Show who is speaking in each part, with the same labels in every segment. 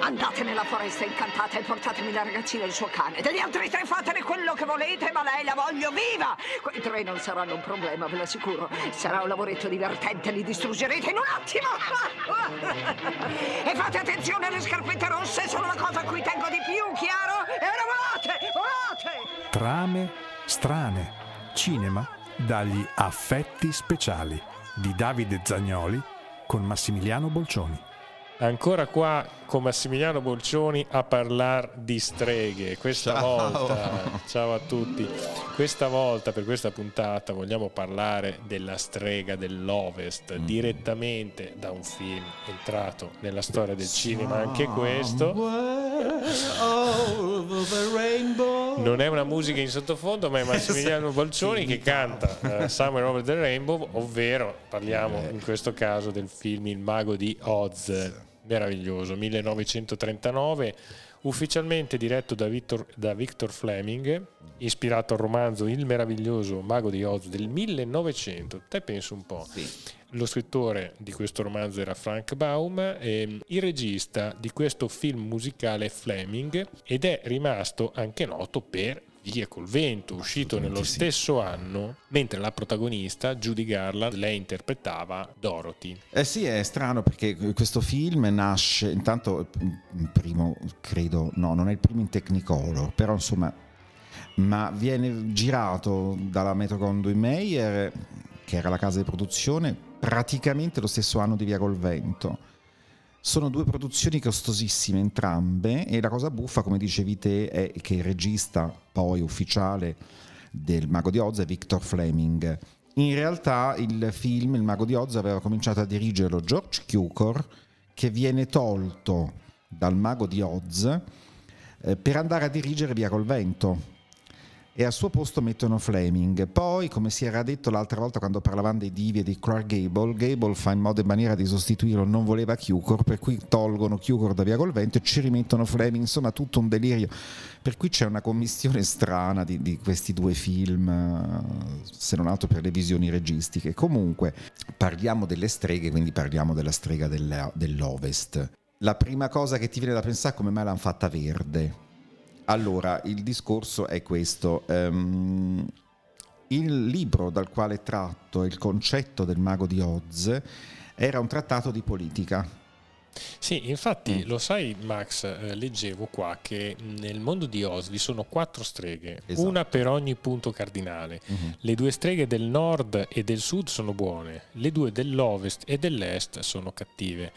Speaker 1: Andate nella foresta incantata e portatemi la ragazzina e il suo cane. Degli altri tre fatene quello che volete, ma lei la voglio viva! Quei tre non saranno un problema, ve lo assicuro. Sarà un lavoretto divertente, li distruggerete in un attimo! e fate attenzione alle scarpette rosse, sono la cosa a cui tengo di più, chiaro? E ora volate! Volate!
Speaker 2: Trame strane. Cinema dagli affetti speciali di Davide Zagnoli con Massimiliano Bolcioni.
Speaker 3: Ancora qua con Massimiliano Bolcioni a parlare di streghe. Questa ciao. volta, ciao a tutti. Questa volta per questa puntata vogliamo parlare della strega dell'Ovest mm. direttamente da un film entrato nella storia del cinema, anche questo. Non è una musica in sottofondo, ma è Massimiliano Bolcioni che canta uh, Somewhere Over the Rainbow, ovvero parliamo in questo caso del film Il mago di Oz meraviglioso, 1939, ufficialmente diretto da Victor, da Victor, Fleming, ispirato al romanzo Il meraviglioso mago di Oz del 1900. Te penso un po'. Sì. Lo scrittore di questo romanzo era Frank Baum, e il regista di questo film musicale è Fleming ed è rimasto anche noto per Via col vento, uscito nello sì. stesso anno, mentre la protagonista, Judy Garland, lei interpretava Dorothy.
Speaker 4: Eh sì, è strano perché questo film nasce, intanto il primo, credo, no, non è il primo in Technicolor, però insomma, ma viene girato dalla Metro Mayer, che era la casa di produzione, praticamente lo stesso anno di Via col vento sono due produzioni costosissime entrambe e la cosa buffa, come dicevi te, è che il regista poi ufficiale del Mago di Oz è Victor Fleming. In realtà il film Il Mago di Oz aveva cominciato a dirigerlo George Cukor, che viene tolto dal Mago di Oz eh, per andare a dirigere Via col Vento e al suo posto mettono Fleming. Poi, come si era detto l'altra volta quando parlavamo dei divi e di Clark Gable, Gable fa in modo e maniera di sostituirlo, non voleva Cukor, per cui tolgono Cukor da via col vento e ci rimettono Fleming, insomma tutto un delirio. Per cui c'è una commissione strana di, di questi due film, se non altro per le visioni registiche. Comunque, parliamo delle streghe, quindi parliamo della strega dell'Ovest. La prima cosa che ti viene da pensare è come mai l'hanno fatta verde allora, il discorso è questo. Um, il libro dal quale tratto il concetto del mago di Oz era un trattato di politica.
Speaker 3: Sì, infatti mm. lo sai Max, eh, leggevo qua che nel mondo di Oz vi sono quattro streghe, esatto. una per ogni punto cardinale. Mm-hmm. Le due streghe del nord e del sud sono buone, le due dell'ovest e dell'est sono cattive.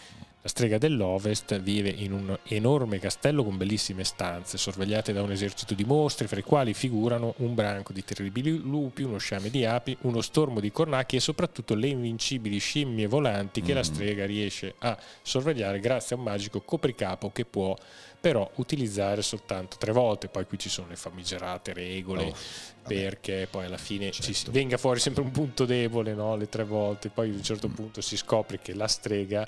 Speaker 3: La strega dell'Ovest vive in un enorme castello con bellissime stanze, sorvegliate da un esercito di mostri, fra i quali figurano un branco di terribili lupi, uno sciame di api, uno stormo di cornacchi e soprattutto le invincibili scimmie volanti che mm. la strega riesce a sorvegliare grazie a un magico copricapo che può però utilizzare soltanto tre volte. Poi qui ci sono le famigerate regole oh, perché poi alla fine certo. ci venga fuori sempre un punto debole, no? le tre volte. Poi a un certo mm. punto si scopre che la strega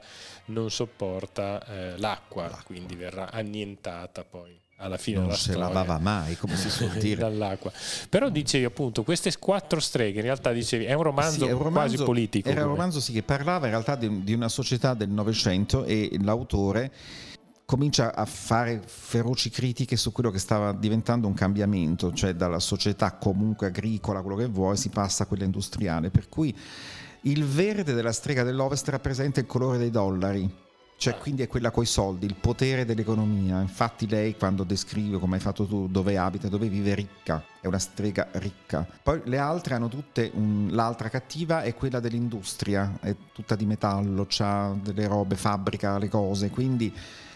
Speaker 3: non sopporta eh, l'acqua, l'acqua, quindi verrà annientata poi alla fine
Speaker 4: non se lavava mai come si suol dire
Speaker 3: dall'acqua però dicevi appunto queste quattro streghe in realtà dicevi è un romanzo, sì, è un romanzo quasi politico
Speaker 4: era un romanzo sì, che parlava in realtà di, di una società del Novecento e l'autore comincia a fare feroci critiche su quello che stava diventando un cambiamento, cioè dalla società comunque agricola, quello che vuoi, si passa a quella industriale. Per cui il verde della strega dell'Ovest rappresenta il colore dei dollari, cioè quindi è quella coi soldi, il potere dell'economia. Infatti lei quando descrive come hai fatto tu dove abita, dove vive ricca, è una strega ricca. Poi le altre hanno tutte, un, l'altra cattiva è quella dell'industria, è tutta di metallo, ha delle robe, fabbrica le cose, quindi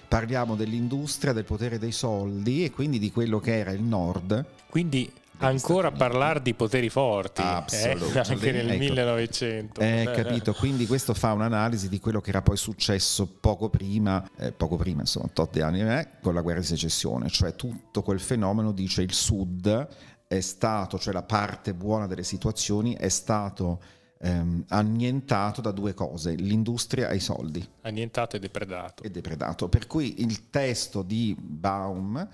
Speaker 4: parliamo dell'industria, del potere dei soldi e quindi di quello che era il nord.
Speaker 3: Quindi ancora parlare di poteri forti eh? anche nel ecco. 1900
Speaker 4: eh, capito quindi questo fa un'analisi di quello che era poi successo poco prima eh, poco prima insomma 8 anni eh, con la guerra di secessione cioè tutto quel fenomeno dice il sud è stato cioè la parte buona delle situazioni è stato ehm, annientato da due cose, l'industria e i soldi.
Speaker 3: Annientato e depredato.
Speaker 4: E depredato. Per cui il testo di Baum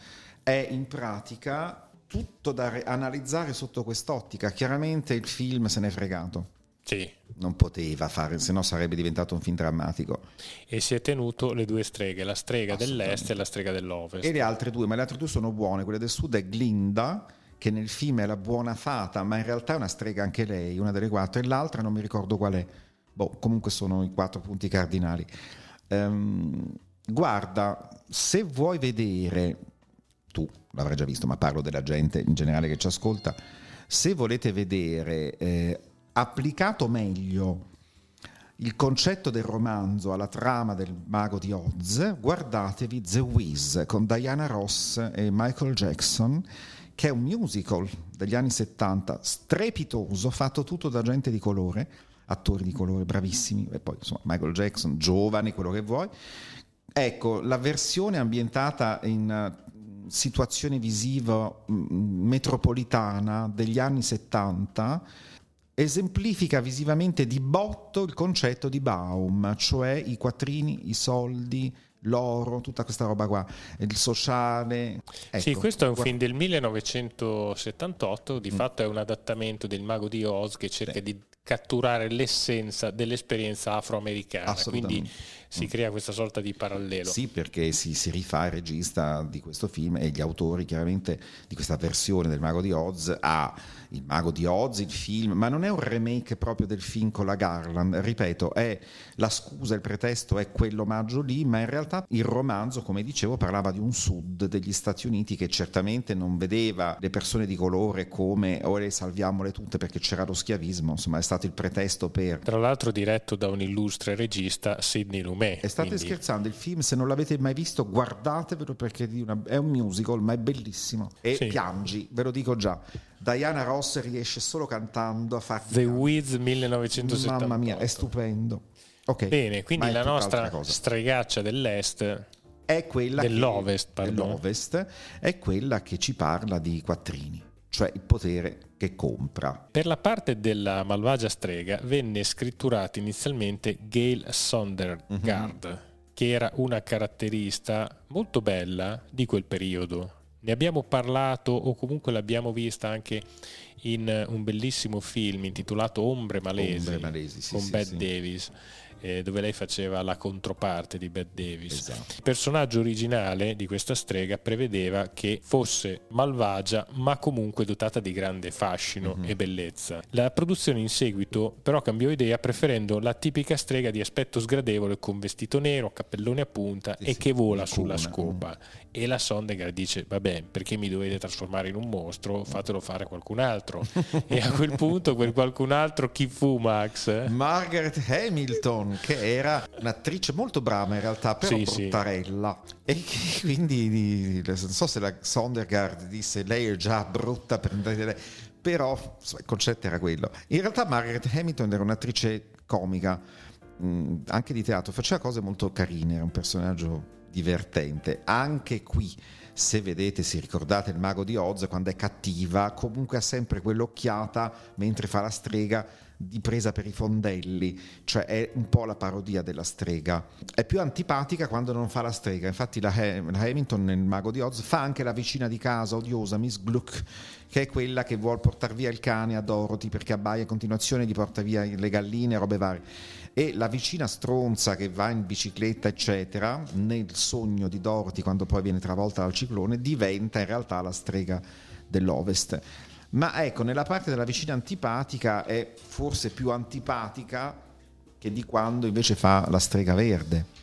Speaker 4: è in pratica tutto da re- analizzare sotto quest'ottica. Chiaramente il film se n'è fregato.
Speaker 3: Sì.
Speaker 4: Non poteva fare, se no sarebbe diventato un film drammatico.
Speaker 3: E si è tenuto le due streghe, la strega dell'est e la strega dell'ovest.
Speaker 4: E le altre due, ma le altre due sono buone. Quella del sud è Glinda, che nel film è la buona fata, ma in realtà è una strega anche lei, una delle quattro, e l'altra non mi ricordo qual è. Boh, comunque sono i quattro punti cardinali. Um, guarda, se vuoi vedere, tu l'avrai già visto, ma parlo della gente in generale che ci ascolta, se volete vedere eh, applicato meglio il concetto del romanzo alla trama del mago di Oz, guardatevi The Wiz con Diana Ross e Michael Jackson, che è un musical degli anni 70 strepitoso, fatto tutto da gente di colore, attori di colore bravissimi, e poi insomma Michael Jackson, giovane, quello che vuoi. Ecco, la versione ambientata in uh, situazione visiva mm, metropolitana degli anni 70 esemplifica visivamente di botto il concetto di Baum, cioè i quattrini, i soldi, l'oro, tutta questa roba qua, il sociale.
Speaker 3: Ecco, sì, questo è un film del 1978, di mm. fatto è un adattamento del Mago di Oz che cerca sì. di catturare l'essenza dell'esperienza afroamericana, quindi si mm. crea questa sorta di parallelo.
Speaker 4: Sì, perché si, si, rifà il regista di questo film e gli autori chiaramente di questa versione del Mago di Oz a il Mago di Oz, il film, ma non è un remake proprio del film con la Garland, ripeto, è la scusa, il pretesto è quell'omaggio lì, ma in realtà il romanzo, come dicevo, parlava di un sud degli Stati Uniti che certamente non vedeva le persone di colore come ora le salviamole tutte perché c'era lo schiavismo, insomma è stato il pretesto per...
Speaker 3: Tra l'altro diretto da un illustre regista, Sidney Lumet.
Speaker 4: E state quindi... scherzando, il film se non l'avete mai visto guardatevelo perché è un musical ma è bellissimo e sì. piangi, ve lo dico già. Diana Ross riesce solo cantando a fare
Speaker 3: The Wiz 1978
Speaker 4: mamma mia è stupendo
Speaker 3: okay. bene quindi la nostra stregaccia dell'est
Speaker 4: è quella
Speaker 3: dell'ovest,
Speaker 4: che, dell'ovest è quella che ci parla di quattrini cioè il potere che compra.
Speaker 3: Per la parte della malvagia strega venne scritturata inizialmente Gail Sondergaard, mm-hmm. che era una caratterista molto bella di quel periodo ne abbiamo parlato o comunque l'abbiamo vista anche in un bellissimo film intitolato Ombre Malesi, Ombre Malesi sì, con sì, Bette sì. Davis eh, dove lei faceva la controparte di Bette Davis. Esatto. Il personaggio originale di questa strega prevedeva che fosse malvagia ma comunque dotata di grande fascino mm-hmm. e bellezza. La produzione in seguito però cambiò idea preferendo la tipica strega di aspetto sgradevole con vestito nero, cappellone a punta sì, e sì, che vola sulla scopa. Mm. E la Sondegar dice, vabbè, perché mi dovete trasformare in un mostro? Fatelo fare qualcun altro. e a quel punto quel qualcun altro chi fu Max?
Speaker 4: Margaret Hamilton che era un'attrice molto brava in realtà, però sì, bruttarella. Sì. E quindi non so se la Sondergaard disse lei è già brutta per andare però il concetto era quello. In realtà Margaret Hamilton era un'attrice comica, mh, mm, anche di teatro, faceva cose molto carine, era un personaggio divertente. Anche qui, se vedete, se ricordate il mago di Oz, quando è cattiva, comunque ha sempre quell'occhiata mentre fa la strega di presa per i fondelli, cioè è un po' la parodia della strega. È più antipatica quando non fa la strega, infatti la, Hamilton nel Mago di Oz fa anche la vicina di casa odiosa, Miss Gluck, che è quella che vuole portare via il cane a Dorothy perché abbaia a continuazione, gli porta via le galline, robe varie. E la vicina stronza che va in bicicletta, eccetera, nel sogno di Dorothy, quando poi viene travolta dal ciclone, diventa in realtà la strega dell'Ovest. Ma ecco, nella parte della vicina antipatica è forse più antipatica che di quando invece fa la strega verde.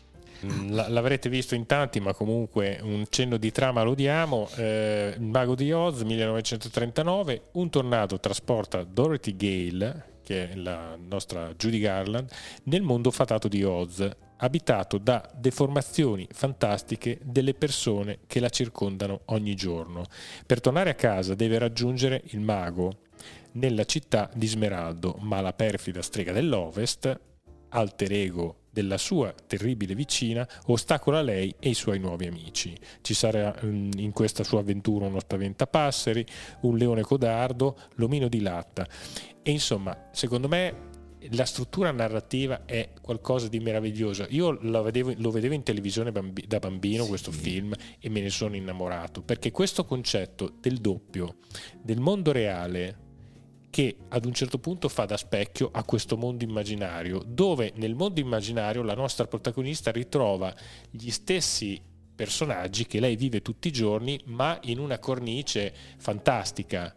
Speaker 3: Mm, l'avrete visto in tanti, ma comunque un cenno di trama lo diamo. Eh, Mago di Oz, 1939, un tornado trasporta Dorothy Gale, che è la nostra Judy Garland, nel mondo fatato di Oz, abitato da deformazioni fantastiche delle persone che la circondano ogni giorno. Per tornare a casa deve raggiungere il mago nella città di Smeraldo, ma la perfida strega dell'Ovest, alter ego della sua terribile vicina, ostacola lei e i suoi nuovi amici. Ci sarà mm, in questa sua avventura uno spaventapasseri, un leone codardo, l'omino di latta. E insomma, secondo me la struttura narrativa è qualcosa di meraviglioso. Io lo vedevo, lo vedevo in televisione bambi, da bambino, sì. questo film, e me ne sono innamorato, perché questo concetto del doppio, del mondo reale, che ad un certo punto fa da specchio a questo mondo immaginario, dove nel mondo immaginario la nostra protagonista ritrova gli stessi personaggi che lei vive tutti i giorni, ma in una cornice fantastica,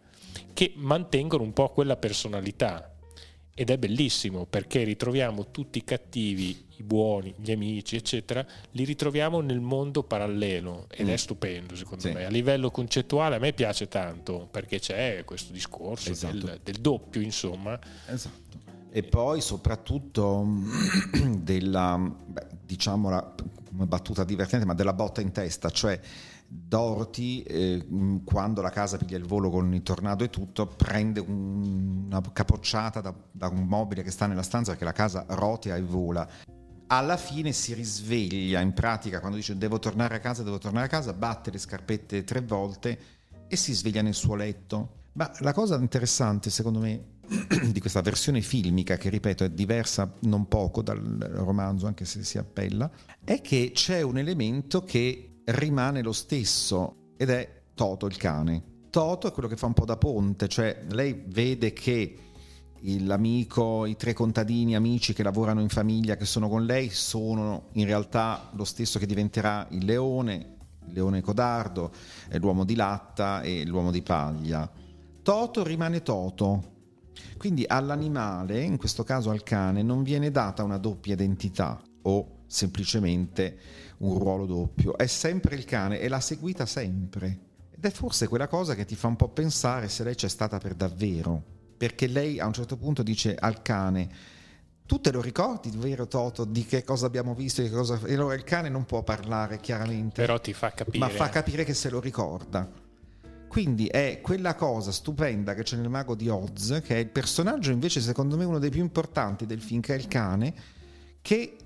Speaker 3: che mantengono un po' quella personalità. Ed è bellissimo perché ritroviamo tutti i cattivi, i buoni, gli amici, eccetera, li ritroviamo nel mondo parallelo ed mm. è stupendo secondo sì. me. A livello concettuale a me piace tanto perché c'è questo discorso esatto. del, del, doppio, insomma.
Speaker 4: Esatto. E poi soprattutto della, beh, diciamola come battuta divertente, ma della botta in testa, cioè Dorothy, eh, quando la casa piglia il volo con il tornado e tutto, prende un, una capocciata da, da, un mobile che sta nella stanza perché la casa rotea e vola. Alla fine si risveglia, in pratica, quando dice devo tornare a casa, devo tornare a casa, batte le scarpette tre volte e si sveglia nel suo letto. Ma la cosa interessante, secondo me, di questa versione filmica, che ripeto è diversa non poco dal romanzo, anche se si appella, è che c'è un elemento che rimane lo stesso ed è Toto il cane. Toto è quello che fa un po' da ponte, cioè lei vede che l'amico, i tre contadini amici che lavorano in famiglia, che sono con lei, sono in realtà lo stesso che diventerà il leone, il leone codardo, l'uomo di latta e l'uomo di paglia. Toto rimane Toto. Quindi all'animale, in questo caso al cane, non viene data una doppia identità o semplicemente un ruolo doppio, è sempre il cane e l'ha seguita sempre. Ed è forse quella cosa che ti fa un po' pensare se lei c'è stata per davvero, perché lei a un certo punto dice al cane, tu te lo ricordi, vero Toto, di che cosa abbiamo visto? Cosa... E allora il cane non può parlare chiaramente,
Speaker 3: però ti fa capire.
Speaker 4: Ma fa capire che se lo ricorda. Quindi è quella cosa stupenda che c'è nel Mago di Oz, che è il personaggio invece secondo me uno dei più importanti del film, che è il cane, che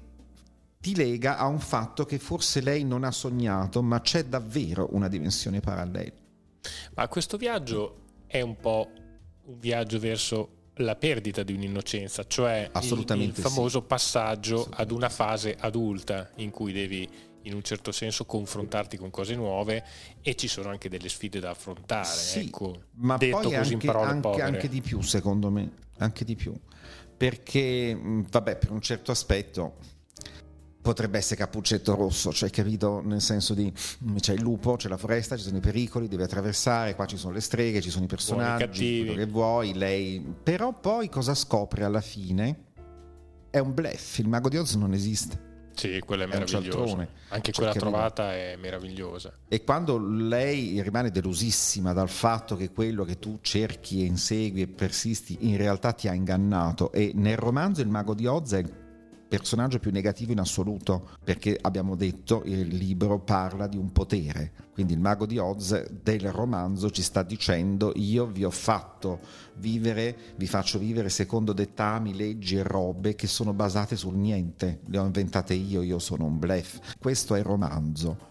Speaker 4: ti lega a un fatto che forse lei non ha sognato, ma c'è davvero una dimensione parallela.
Speaker 3: Ma questo viaggio è un po' un viaggio verso la perdita di un'innocenza, cioè il, il, famoso
Speaker 4: sì.
Speaker 3: passaggio ad una fase adulta in cui devi in un certo senso confrontarti con cose nuove e ci sono anche delle sfide da affrontare.
Speaker 4: Sì,
Speaker 3: ecco,
Speaker 4: ma poi anche, anche, anche, di più, secondo me, anche di più. Perché, vabbè, per un certo aspetto potrebbe essere Cappuccetto Rosso, cioè capito nel senso di mm, c'è il lupo, c'è la foresta, ci sono i pericoli, devi attraversare, qua ci sono le streghe, ci sono i personaggi, quello che vuoi, lei... Però poi cosa scopre alla fine? È un blef, il mago di Oz non esiste.
Speaker 3: Sì, quella è, è meravigliosa. Anche cioè, quella trovata è meravigliosa.
Speaker 4: E quando lei rimane delusissima dal fatto che quello che tu cerchi e insegui e persisti in realtà ti ha ingannato e nel romanzo il mago di Oz è personaggio più negativo in assoluto, perché abbiamo detto il libro parla di un potere. Quindi il mago di Oz del romanzo ci sta dicendo io vi ho fatto vivere, vi faccio vivere secondo dettami, leggi e robe che sono basate sul niente. Le ho inventate io, io sono un blef. Questo è il romanzo.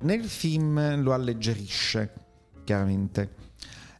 Speaker 4: Nel film lo alleggerisce, chiaramente,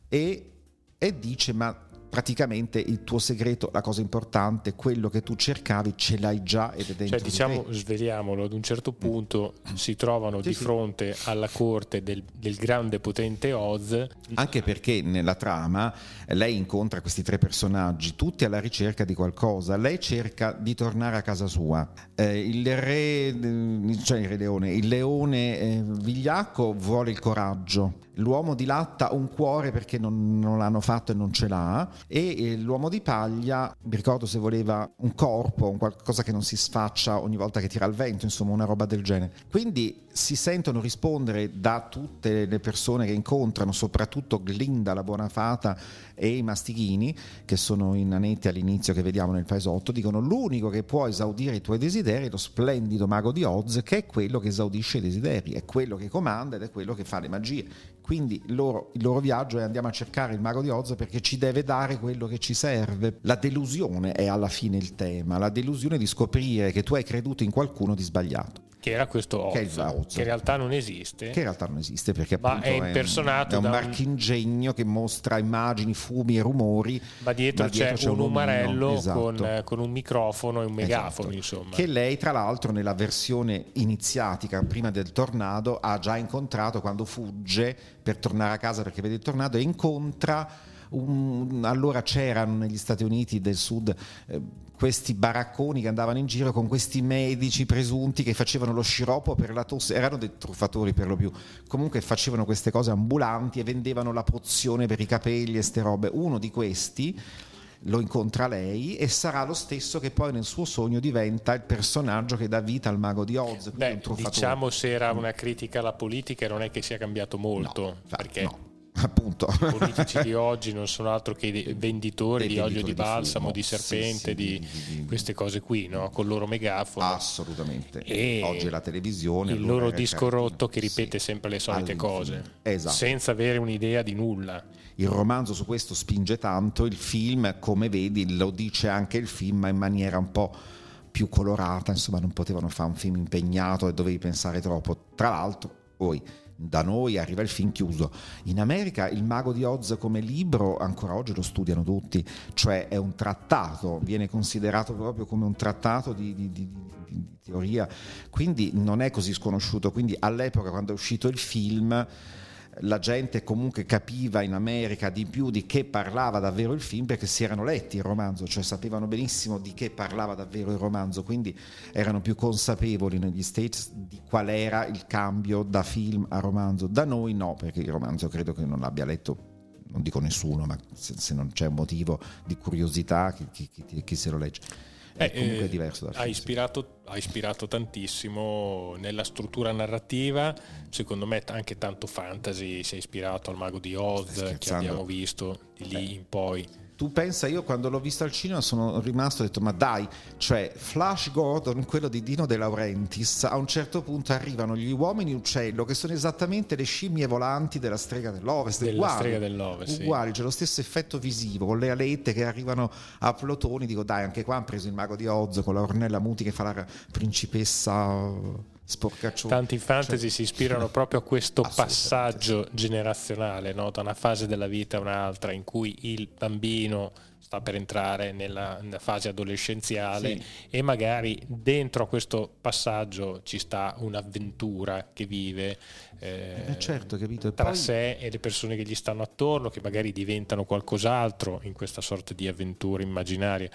Speaker 4: e, e dice ma praticamente il tuo segreto, la cosa importante, quello che tu cercavi, ce l'hai già ed è dentro.
Speaker 3: Cioè, diciamo, di sveliamolo, ad un certo punto mm. si trovano sì, di sì. fronte alla corte del, del, grande potente Oz.
Speaker 4: Anche perché nella trama lei incontra questi tre personaggi, tutti alla ricerca di qualcosa. Lei cerca di tornare a casa sua. Eh, il re, cioè il re leone, il leone eh, vigliacco vuole il coraggio l'uomo di latta un cuore perché non, non l'hanno fatto e non ce l'ha e eh, l'uomo di paglia mi ricordo se voleva un corpo un qualcosa che non si sfaccia ogni volta che tira il vento insomma una roba del genere. Quindi si sentono rispondere da tutte le persone che incontrano soprattutto Glinda la buona fata e i mastichini che sono i nanetti all'inizio che vediamo nel paesotto dicono l'unico che può esaudire i tuoi desideri è lo splendido mago di Oz che è quello che esaudisce i desideri è quello che comanda ed è quello che fa le magie quindi loro, il loro viaggio è andiamo a cercare il mago di Oz perché ci deve dare quello che ci serve. La delusione è alla fine il tema, la delusione di scoprire che tu hai creduto in qualcuno di sbagliato
Speaker 3: che era questo Oz, che, che, in realtà non esiste.
Speaker 4: Che in realtà non esiste perché
Speaker 3: ma è impersonato
Speaker 4: è un, è un marchingegno che mostra immagini, fumi e rumori.
Speaker 3: Ma dietro, ma dietro c'è, c'è, un, umarello esatto. con, con, un microfono e un megafono, esatto. insomma.
Speaker 4: Che lei, tra l'altro, nella versione iniziatica, prima del tornado, ha già incontrato quando fugge per tornare a casa perché vede il tornado e incontra un, allora c'erano negli Stati Uniti del Sud eh, questi baracconi che andavano in giro con questi medici presunti che facevano lo sciroppo per la tosse, erano dei truffatori per lo più, comunque facevano queste cose ambulanti e vendevano la pozione per i capelli e ste robe. Uno di questi lo incontra lei e sarà lo stesso che poi nel suo sogno diventa il personaggio che dà vita al mago di Oz.
Speaker 3: Beh, diciamo se era una critica alla politica non è che sia cambiato molto,
Speaker 4: no,
Speaker 3: perché
Speaker 4: no appunto.
Speaker 3: I politici di oggi non sono altro che venditori di olio di balsamo, di, serpente, sì, sì, di, di, queste cose qui, no? con il loro megafono.
Speaker 4: Assolutamente. E oggi la televisione.
Speaker 3: Il loro disco rotto che ripete sempre le solite cose, esatto. senza avere un'idea di nulla.
Speaker 4: Il romanzo su questo spinge tanto, il film, come vedi, lo dice anche il film, ma in maniera un po' più colorata, insomma non potevano fare un film impegnato e dovevi pensare troppo. Tra l'altro, poi da noi arriva il film chiuso. In America il Mago di Oz come libro ancora oggi lo studiano tutti, cioè è un trattato, viene considerato proprio come un trattato di, di, di, di teoria, quindi non è così sconosciuto. Quindi all'epoca quando è uscito il film la gente comunque capiva in America di più di che parlava davvero il film perché si erano letti il romanzo, cioè sapevano benissimo di che parlava davvero il romanzo, quindi erano più consapevoli negli States di qual era il cambio da film a romanzo. Da noi no, perché il romanzo credo che non l'abbia letto non dico nessuno, ma se, se non c'è un motivo di curiosità, chi, chi, chi, chi se lo legge è eh, comunque diverso dal
Speaker 3: ha ispirato, ha ispirato tantissimo nella struttura narrativa. Secondo me anche tanto fantasy si è ispirato al mago di Oz che abbiamo visto di lì eh. in poi
Speaker 4: tu pensa, io quando l'ho visto al cinema sono rimasto e ho detto ma dai, cioè Flash Gordon, quello di Dino De Laurentiis, a un certo punto arrivano gli uomini uccello che sono esattamente le scimmie volanti della strega dell'Ovest,
Speaker 3: della
Speaker 4: uguali,
Speaker 3: strega dell'Ovest,
Speaker 4: uguali, sì. c'è lo stesso effetto visivo, con le alette che arrivano a plotoni, dico dai, anche qua hanno preso il mago di Oz con la Ornella Muti che fa la principessa sporcaccione.
Speaker 3: Tanti fantasy cioè, si ispirano proprio a questo passaggio generazionale no? da una fase della vita a un'altra in cui il bambino sta per entrare nella, nella fase adolescenziale sì. e magari dentro a questo passaggio ci sta un'avventura che vive
Speaker 4: eh, eh certo, capito.
Speaker 3: tra poi... sé e le persone che gli stanno attorno che magari diventano qualcos'altro in questa sorta di avventura immaginaria.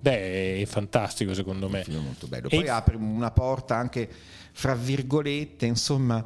Speaker 3: Beh, è fantastico secondo me.
Speaker 4: È molto bello. Poi e... apre una porta anche fra virgolette, insomma,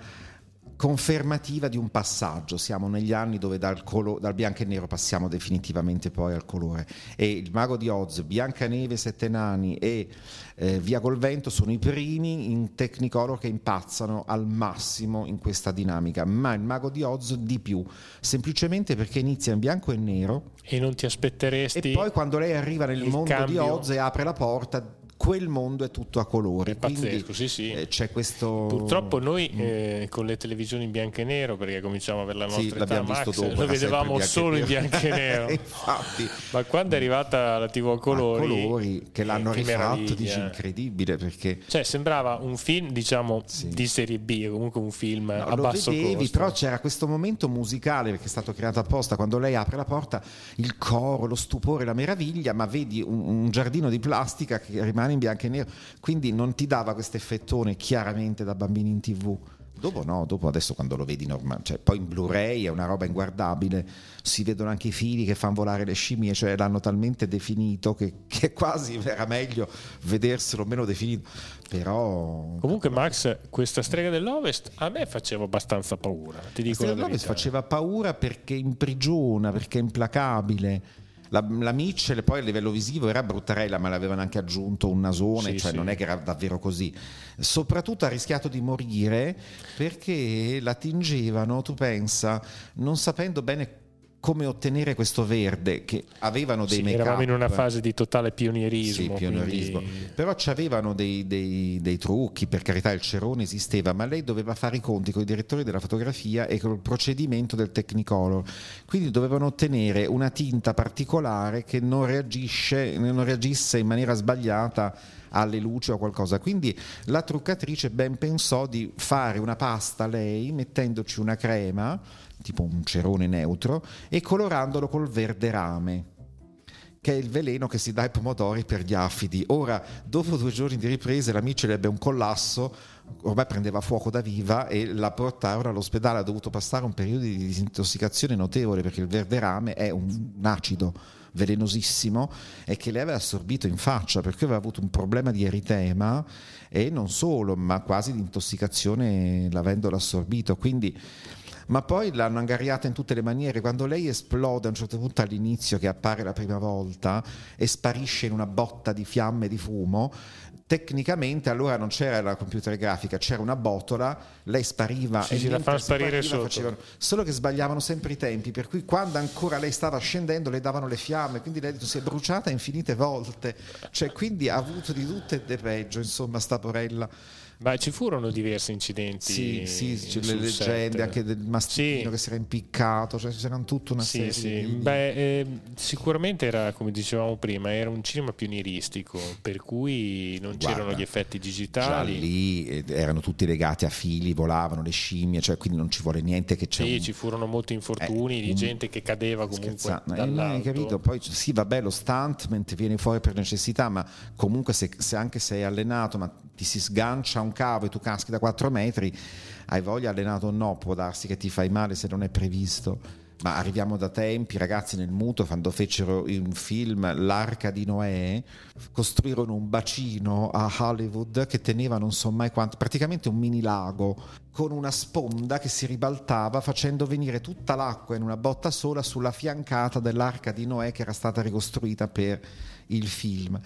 Speaker 4: confermativa di un passaggio. Siamo negli anni dove dal, colo- dal, bianco e nero passiamo definitivamente poi al colore. E il Mago di Oz, Biancaneve, Sette Nani e eh, Via col Vento sono i primi in Technicolor che impazzano al massimo in questa dinamica. Ma il Mago di Oz di più, semplicemente perché inizia in bianco e nero.
Speaker 3: E non ti aspetteresti.
Speaker 4: E poi quando lei arriva nel mondo cambio. di Oz e apre la porta quel mondo è tutto a colori. È pazzesco, sì, sì. Eh, c'è questo...
Speaker 3: Purtroppo noi mm. eh, con le televisioni in bianco e nero, perché cominciamo a avere la nostra sì, età, Max, dopo, lo vedevamo solo in bianco e nero.
Speaker 4: Infatti.
Speaker 3: Ma quando è arrivata la TV a colori...
Speaker 4: A colori che l'hanno eh, che rifatto, dici incredibile perché...
Speaker 3: Cioè sembrava un film, diciamo, sì. di serie B, comunque un film no, a basso vedevi, costo.
Speaker 4: Però c'era questo momento musicale, perché è stato creato apposta, quando lei apre la porta, il coro, lo stupore, la meraviglia, ma vedi un, un giardino di plastica che rimane rimane in bianco e nero, quindi non ti dava questo effettone chiaramente da bambini in tv. Dopo no, dopo adesso quando lo vedi normale, cioè, poi in Blu-ray è una roba inguardabile, si vedono anche i fili che fanno volare le scimmie, cioè l'hanno talmente definito che, che quasi era meglio vederselo meno definito. Però
Speaker 3: comunque Max, questa strega dell'Ovest a me faceva abbastanza paura, ti dico la, la
Speaker 4: dell'Ovest faceva paura perché imprigiona, perché è implacabile la, la Mitchell poi a livello visivo era bruttarella, ma l'avevano anche aggiunto un nasone, sì, cioè sì. non è che era davvero così. Soprattutto ha rischiato di morire perché la tingevano, tu pensa, non sapendo bene come ottenere questo verde che avevano dei sì, make
Speaker 3: eravamo in una fase di totale pionierismo,
Speaker 4: sì, pionierismo. Quindi... però avevano dei, dei, dei, trucchi per carità il cerone esisteva ma lei doveva fare i conti con i direttori della fotografia e con il procedimento del Technicolor. Quindi dovevano ottenere una tinta particolare che non, reagisce, non reagisse in maniera sbagliata alle luci o qualcosa. Quindi la truccatrice ben pensò di fare una pasta lei mettendoci una crema tipo un cerone neutro, e colorandolo col verde rame che è il veleno che si dà ai pomodori per gli affidi. Ora, dopo due giorni di riprese, la Mitchell ebbe un collasso ormai prendeva fuoco da viva e la portarono all'ospedale, ha dovuto passare un periodo di disintossicazione notevole perché il verderame è un, un acido velenosissimo e che lei aveva assorbito in faccia perché aveva avuto un problema di eritema e non solo, ma quasi di intossicazione l'avendolo assorbito. Quindi ma poi l'hanno angariata in tutte le maniere. Quando lei esplode a un certo punto all'inizio, che appare la prima volta, e sparisce in una botta di fiamme e di fumo, tecnicamente allora non c'era la computer grafica, c'era una botola, lei spariva
Speaker 3: sì,
Speaker 4: e
Speaker 3: sì, la fa sparire sotto.
Speaker 4: Facevano, solo che sbagliavano sempre i tempi, per cui quando ancora lei stava scendendo le davano le fiamme, quindi lei si è bruciata infinite volte, cioè quindi ha avuto di tutto e di peggio, insomma, sta porella.
Speaker 3: Ma ci furono diversi incidenti.
Speaker 4: Sì, sì, c'è le leggende
Speaker 3: set.
Speaker 4: anche del mastino
Speaker 3: Sì.
Speaker 4: che si era impiccato, cioè c'erano tutta una
Speaker 3: Sì,
Speaker 4: serie
Speaker 3: sì.
Speaker 4: di...
Speaker 3: Beh, eh, sicuramente era, come dicevamo prima, era un cinema pionieristico, per cui non c'erano
Speaker 4: Guarda,
Speaker 3: gli effetti
Speaker 4: Già
Speaker 3: digitali.
Speaker 4: lì eh, erano tutti legati a fili, volavano le scimmie, cioè quindi non ci vuole niente che c'è
Speaker 3: Sì,
Speaker 4: un-
Speaker 3: ci furono molti infortuni
Speaker 4: Eh,
Speaker 3: di gente che cadeva comunque
Speaker 4: Scherzando, eh,
Speaker 3: dall'alto.
Speaker 4: hai capito? Poi sì, vabbè, lo stuntment viene fuori per necessità, ma comunque se, se anche sei allenato, ma ti si sgancia un cavo e tu caschi da 4 metri, hai voglia allenato o no, può darsi che ti fai male se non è previsto. Ma arriviamo da tempi, ragazzi, nel muto, quando fecero un film L'arca di Noè, costruirono un bacino a Hollywood che teneva non so mai quanto, praticamente un mini lago con una sponda che si ribaltava facendo venire tutta l'acqua in una botta sola sulla fiancata dell'arca di Noè che era stata ricostruita per il film.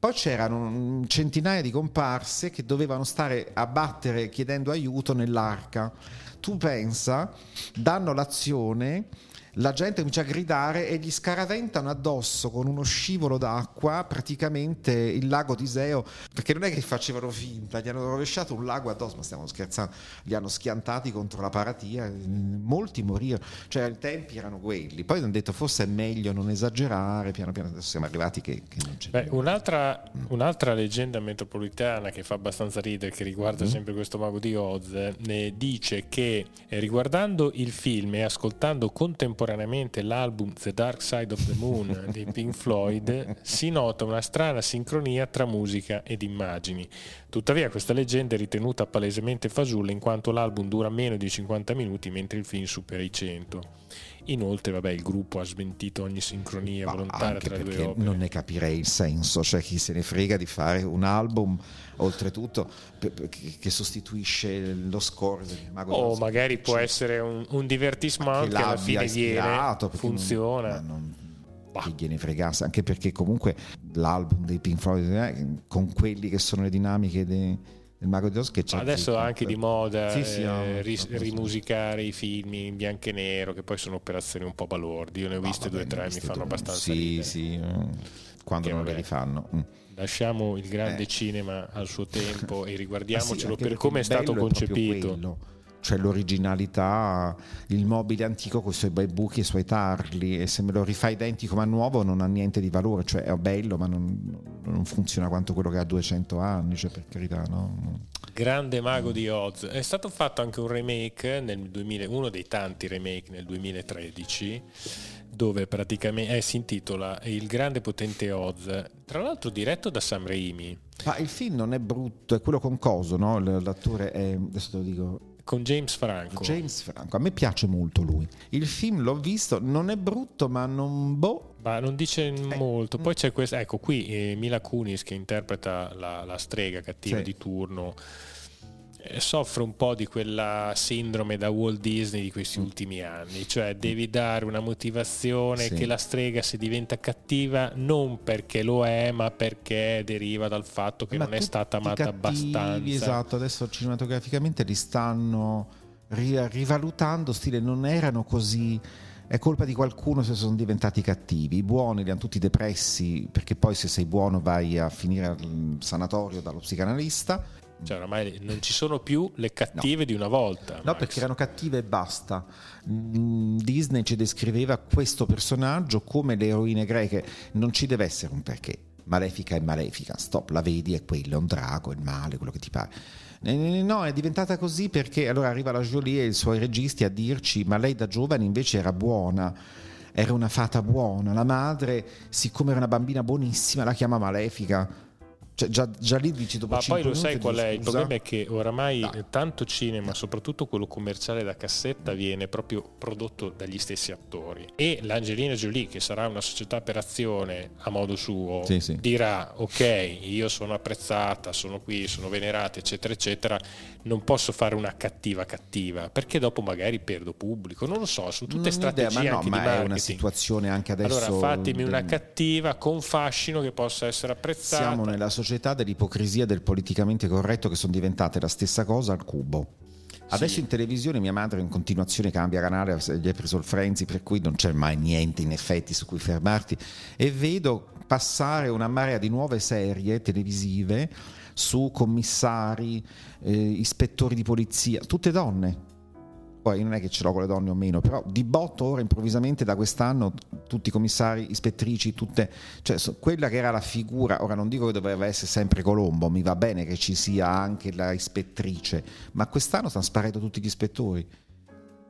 Speaker 4: Poi c'erano centinaia di comparse che dovevano stare a battere chiedendo aiuto nell'arca. Tu pensa, danno l'azione, la gente comincia a gridare e gli scaraventano addosso con uno scivolo d'acqua praticamente il lago di Iseo, perché non è che facevano finta, gli hanno rovesciato un lago addosso, ma stiamo scherzando, li hanno schiantati contro la paratia, molti morirono, cioè i tempi erano quelli, poi hanno detto forse è meglio non esagerare, piano piano adesso siamo arrivati che, che non c'è
Speaker 3: Beh, un'altra, un'altra leggenda metropolitana che fa abbastanza ridere, che riguarda
Speaker 4: Mm.
Speaker 3: sempre questo mago di Oz, ne dice che eh, riguardando il film e ascoltando contemporaneamente l'album The Dark Side of the Moon dei Pink Floyd, si nota una strana sincronia tra musica ed immagini. Tuttavia questa leggenda è ritenuta palesemente fasulla in quanto l'album dura meno di 50 minuti mentre il film supera i 100. Inoltre, vabbè, il gruppo ha smentito ogni sincronia
Speaker 4: Ma
Speaker 3: volontaria tra le due opere.
Speaker 4: non ne capirei il senso, cioè chi se ne frega di fare un album oltretutto che sostituisce lo score del Mago
Speaker 3: O. Oh, magari può
Speaker 4: Cioè,
Speaker 3: essere un, un divertissement
Speaker 4: che
Speaker 3: che alla fine viene,
Speaker 4: perché non-
Speaker 3: funziona.
Speaker 4: non-
Speaker 3: Bah.
Speaker 4: chi gliene fregasse, anche perché comunque l'album dei Pink Floyd eh, con quelli che sono le dinamiche de- del Mago di Oz che c'è
Speaker 3: Adesso è anche di moda
Speaker 4: Sì, sì,
Speaker 3: eh,
Speaker 4: no,
Speaker 3: rimusicare i film in bianco e nero, che poi sono operazioni un po' balordi. Io ne ho viste due o tre, mi fanno abbastanza
Speaker 4: Sì,
Speaker 3: ridere.
Speaker 4: sì, eh, quando
Speaker 3: Che
Speaker 4: non le
Speaker 3: vabbè.
Speaker 4: rifanno. Mm.
Speaker 3: Lasciamo il grande
Speaker 4: Eh.
Speaker 3: cinema al suo tempo e
Speaker 4: Ah sì,
Speaker 3: riguardiamocelo
Speaker 4: anche
Speaker 3: per come è stato concepito.
Speaker 4: quello. Cioè l'originalità, il mobile antico con i suoi bei buchi e i suoi tarli e se me lo rifai identico ma nuovo non ha niente di valore, cioè è bello ma non, non funziona quanto quello che ha 200 anni, cioè per carità no.
Speaker 3: Grande mago di Oz. È stato fatto anche un remake nel 2000, uno dei tanti remake nel 2013 dove praticamente eh, si intitola Il grande potente Oz, tra l'altro diretto da Sam Raimi,
Speaker 4: Ma il film non è brutto, è quello con Coso, no? L'attore è, adesso te lo dico,
Speaker 3: con James Franco.
Speaker 4: James Franco, a me piace molto lui. Il film l'ho visto, non è brutto ma non boh,
Speaker 3: Ma non dice molto.
Speaker 4: mm.
Speaker 3: Poi c'è questa, ecco qui eh, Mila Kunis che interpreta la, la strega cattiva
Speaker 4: Sì.
Speaker 3: di turno. Eh, Soffre un po' di quella sindrome da Walt Disney di
Speaker 4: Mm.
Speaker 3: questi ultimi anni, cioè devi dare una motivazione
Speaker 4: Sì.
Speaker 3: che la strega se diventa cattiva non perché lo è, ma perché deriva dal fatto che
Speaker 4: Ma
Speaker 3: non è stata amata
Speaker 4: cattivi,
Speaker 3: abbastanza.
Speaker 4: Esatto, adesso cinematograficamente li stanno ri- rivalutando, stile non erano così è colpa di qualcuno se sono diventati cattivi. I buoni li hanno tutti depressi perché poi se sei buono vai a finire al sanatorio dallo psicanalista.
Speaker 3: Cioè, oramai non ci sono più le cattive di una volta.
Speaker 4: No,
Speaker 3: Max.
Speaker 4: perché erano cattive e basta. Mm, Disney ci descriveva questo personaggio come le eroine greche. Non ci deve essere un perché. Malefica è malefica, stop, la vedi, è quello, è un drago, è il male, quello che ti pare. No, è diventata così perché allora arriva la Jolie e i suoi registi a dirci: ma lei da giovane invece era buona, era una fata buona. La madre, siccome era una bambina buonissima, la chiama malefica. Cioè, già, già, lì dici dopo
Speaker 3: Ma poi lo sai
Speaker 4: qual
Speaker 3: è? Il problema è che oramai Dai. tanto cinema, soprattutto quello commerciale da cassetta, viene proprio prodotto dagli stessi attori. E l'Angelina Jolie, che sarà una società per azione a modo suo, sì, sì. dirà: Ok, io sono apprezzata, sono qui, sono venerata, eccetera, eccetera. Non posso fare una cattiva cattiva, perché dopo magari perdo pubblico. Non lo so, sono tutte non strategie idea, ma no,
Speaker 4: anche
Speaker 3: ma
Speaker 4: di marketing. è una situazione anche adesso.
Speaker 3: Allora fatemi una cattiva con fascino che possa essere apprezzata.
Speaker 4: Siamo nella società società dell'ipocrisia e del politicamente corretto che sono diventate la stessa cosa al cubo. Adesso sì. in televisione mia madre in continuazione cambia canale, gli è preso il frenzy, per cui non c'è mai niente in effetti su cui fermarti e vedo passare una marea di nuove serie televisive su commissari, eh, ispettori di polizia, tutte donne poi non è che ce l'ho con le donne o meno, però di botto ora improvvisamente da quest'anno tutti i commissari, ispettrici, tutte, cioè quella che era la figura, ora non dico che doveva essere sempre Colombo, mi va bene che ci sia anche la ispettrice, ma quest'anno stanno sparendo tutti gli ispettori.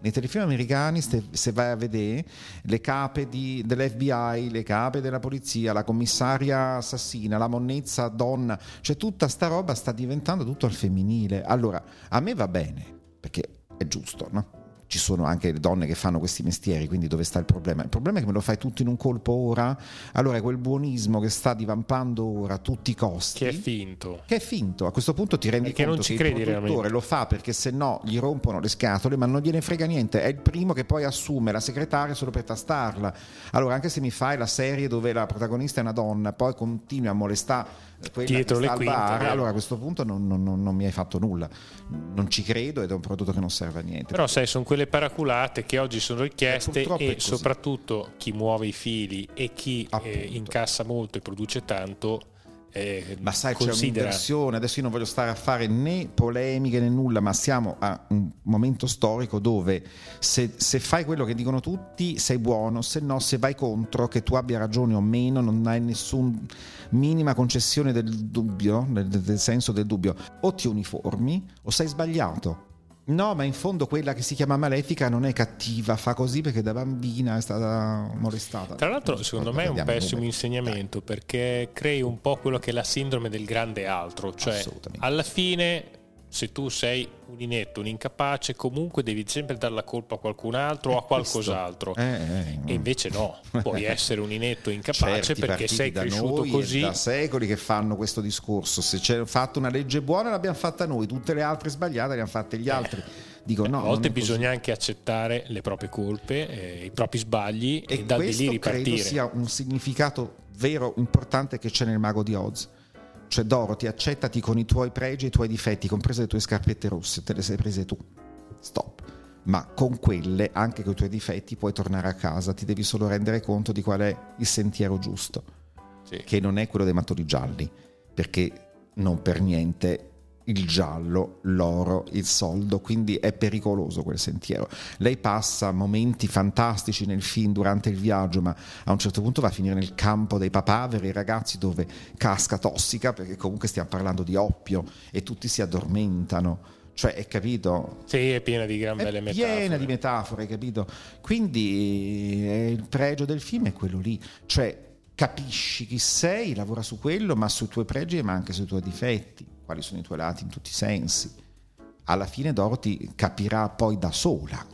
Speaker 4: Nei telefilm americani, se vai a vedere, le cape di, dell'FBI, le cape della polizia, la commissaria assassina, la monnezza donna, cioè tutta sta roba sta diventando tutto al femminile. Allora, a me va bene, perché è giusto, no? Ci sono anche le donne che fanno questi mestieri, quindi dove sta il problema? Il problema è che me lo fai tutto in un colpo ora, allora quel buonismo che sta divampando ora a tutti i costi.
Speaker 3: Che è finto.
Speaker 4: Che è finto. A questo punto ti rendi conto che il produttore realmente. lo fa perché se no gli rompono le scatole, ma non gliene frega niente. È il primo che poi assume la segretaria solo per tastarla. Allora, anche se mi fai la serie dove la protagonista è una donna, poi continui a molestare
Speaker 3: dietro le quinte. Bar,
Speaker 4: allora a questo punto non, non, non, mi hai fatto nulla, non ci credo ed è un prodotto che non serve a niente.
Speaker 3: Però sai, sono quelle paraculate che oggi sono richieste e, e soprattutto chi muove i fili e chi eh, incassa molto e produce tanto
Speaker 4: eh, ma sai, considera... c'è un'inversione. Adesso io non voglio stare a fare né polemiche né nulla, ma siamo a un momento storico dove se, se, fai quello che dicono tutti sei buono, se no, se vai contro, che tu abbia ragione o meno, non hai nessuna minima concessione del dubbio, del, del senso del dubbio. O ti uniformi o sei sbagliato. No, ma in fondo quella che si chiama malefica non è cattiva, fa così perché da bambina è stata molestata.
Speaker 3: Tra l'altro, secondo me è un pessimo insegnamento perché crei un po' quello che è la sindrome del grande altro, cioè alla fine se tu sei un inetto, un incapace, comunque devi sempre dare la colpa a qualcun altro o a qualcos'altro. Eh, eh, e invece no, puoi essere un inetto incapace Certi perché sei cresciuto così.
Speaker 4: da secoli che fanno questo discorso. Se c'è fatto una legge buona l'abbiamo fatta noi, tutte le altre sbagliate le hanno fatte gli altri. Dico, no,
Speaker 3: a volte bisogna anche accettare le proprie colpe, eh, i propri sbagli e, e da lì ripartire.
Speaker 4: credo sia un significato vero, importante che c'è nel mago di Oz cioè Dorothy, accettati con i tuoi pregi e i tuoi difetti, comprese le tue scarpette rosse, te le sei prese tu. Stop. Ma con quelle, anche con i tuoi difetti, puoi tornare a casa, ti devi solo rendere conto di qual è il sentiero giusto, sì. che non è quello dei mattoni gialli, perché non per niente il giallo, l'oro, il soldo, quindi è pericoloso quel sentiero. Lei passa momenti fantastici nel film durante il viaggio, ma a un certo punto va a finire nel campo dei papaveri, ragazzi, dove casca tossica, perché comunque stiamo parlando di oppio e tutti si addormentano. Cioè, è capito?
Speaker 3: Sì, è piena di gran belle metafore.
Speaker 4: Piena di metafore, capito? Quindi eh, il pregio del film è quello lì. Cioè, capisci chi sei, lavora su quello, ma sui tuoi pregi ma anche sui tuoi difetti quali sono i tuoi lati in tutti i sensi. Alla fine Dorothy capirà poi da sola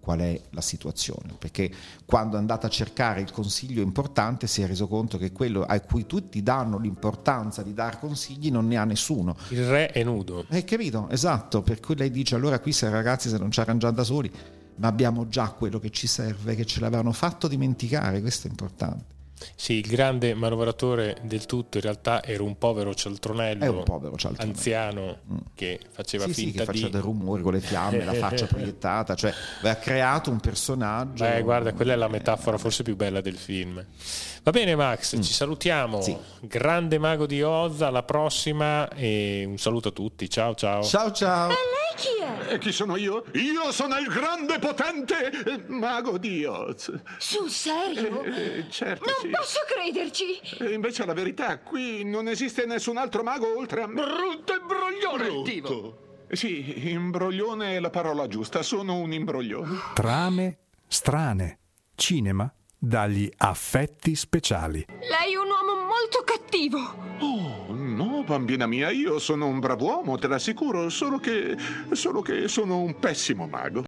Speaker 4: qual è la situazione, perché quando è andata a cercare il consiglio importante si è reso conto che quello a cui tutti danno l'importanza di dare consigli non ne ha nessuno.
Speaker 3: Il re è nudo.
Speaker 4: Hai capito? Esatto, per cui lei dice allora qui se ragazzi se non ci arrangiamo da soli, ma abbiamo già quello che ci serve, che ce l'avevano fatto dimenticare, questo è importante.
Speaker 3: Sì, il grande manovratore del tutto in realtà era un povero cialtronello,
Speaker 4: un povero cialtronello.
Speaker 3: anziano mm. che faceva
Speaker 4: sì,
Speaker 3: finta
Speaker 4: sì, che
Speaker 3: di...
Speaker 4: faceva dei rumori con le fiamme, la faccia proiettata, cioè ha creato un personaggio.
Speaker 3: Beh, guarda, quella è la metafora forse più bella del film. Va bene Max, mm. ci salutiamo. Sì. Grande mago di Oz, alla prossima e un saluto a tutti. Ciao ciao.
Speaker 4: Ciao ciao.
Speaker 5: E lei chi è?
Speaker 6: E chi sono io? Io sono il grande potente mago di Oz.
Speaker 5: Sul serio?
Speaker 6: Eh, eh certo.
Speaker 5: Non
Speaker 6: sì.
Speaker 5: posso crederci.
Speaker 6: E invece la verità, qui non esiste nessun altro mago oltre a me.
Speaker 7: Brutto imbroglione! Brutto.
Speaker 6: Sì, imbroglione è la parola giusta, sono un imbroglione.
Speaker 2: Trame strane. Cinema dagli affetti speciali.
Speaker 5: Lei è un uomo molto cattivo.
Speaker 6: Oh, no, bambina mia, io sono un brav'uomo, te l'assicuro, solo che. solo che sono un pessimo mago.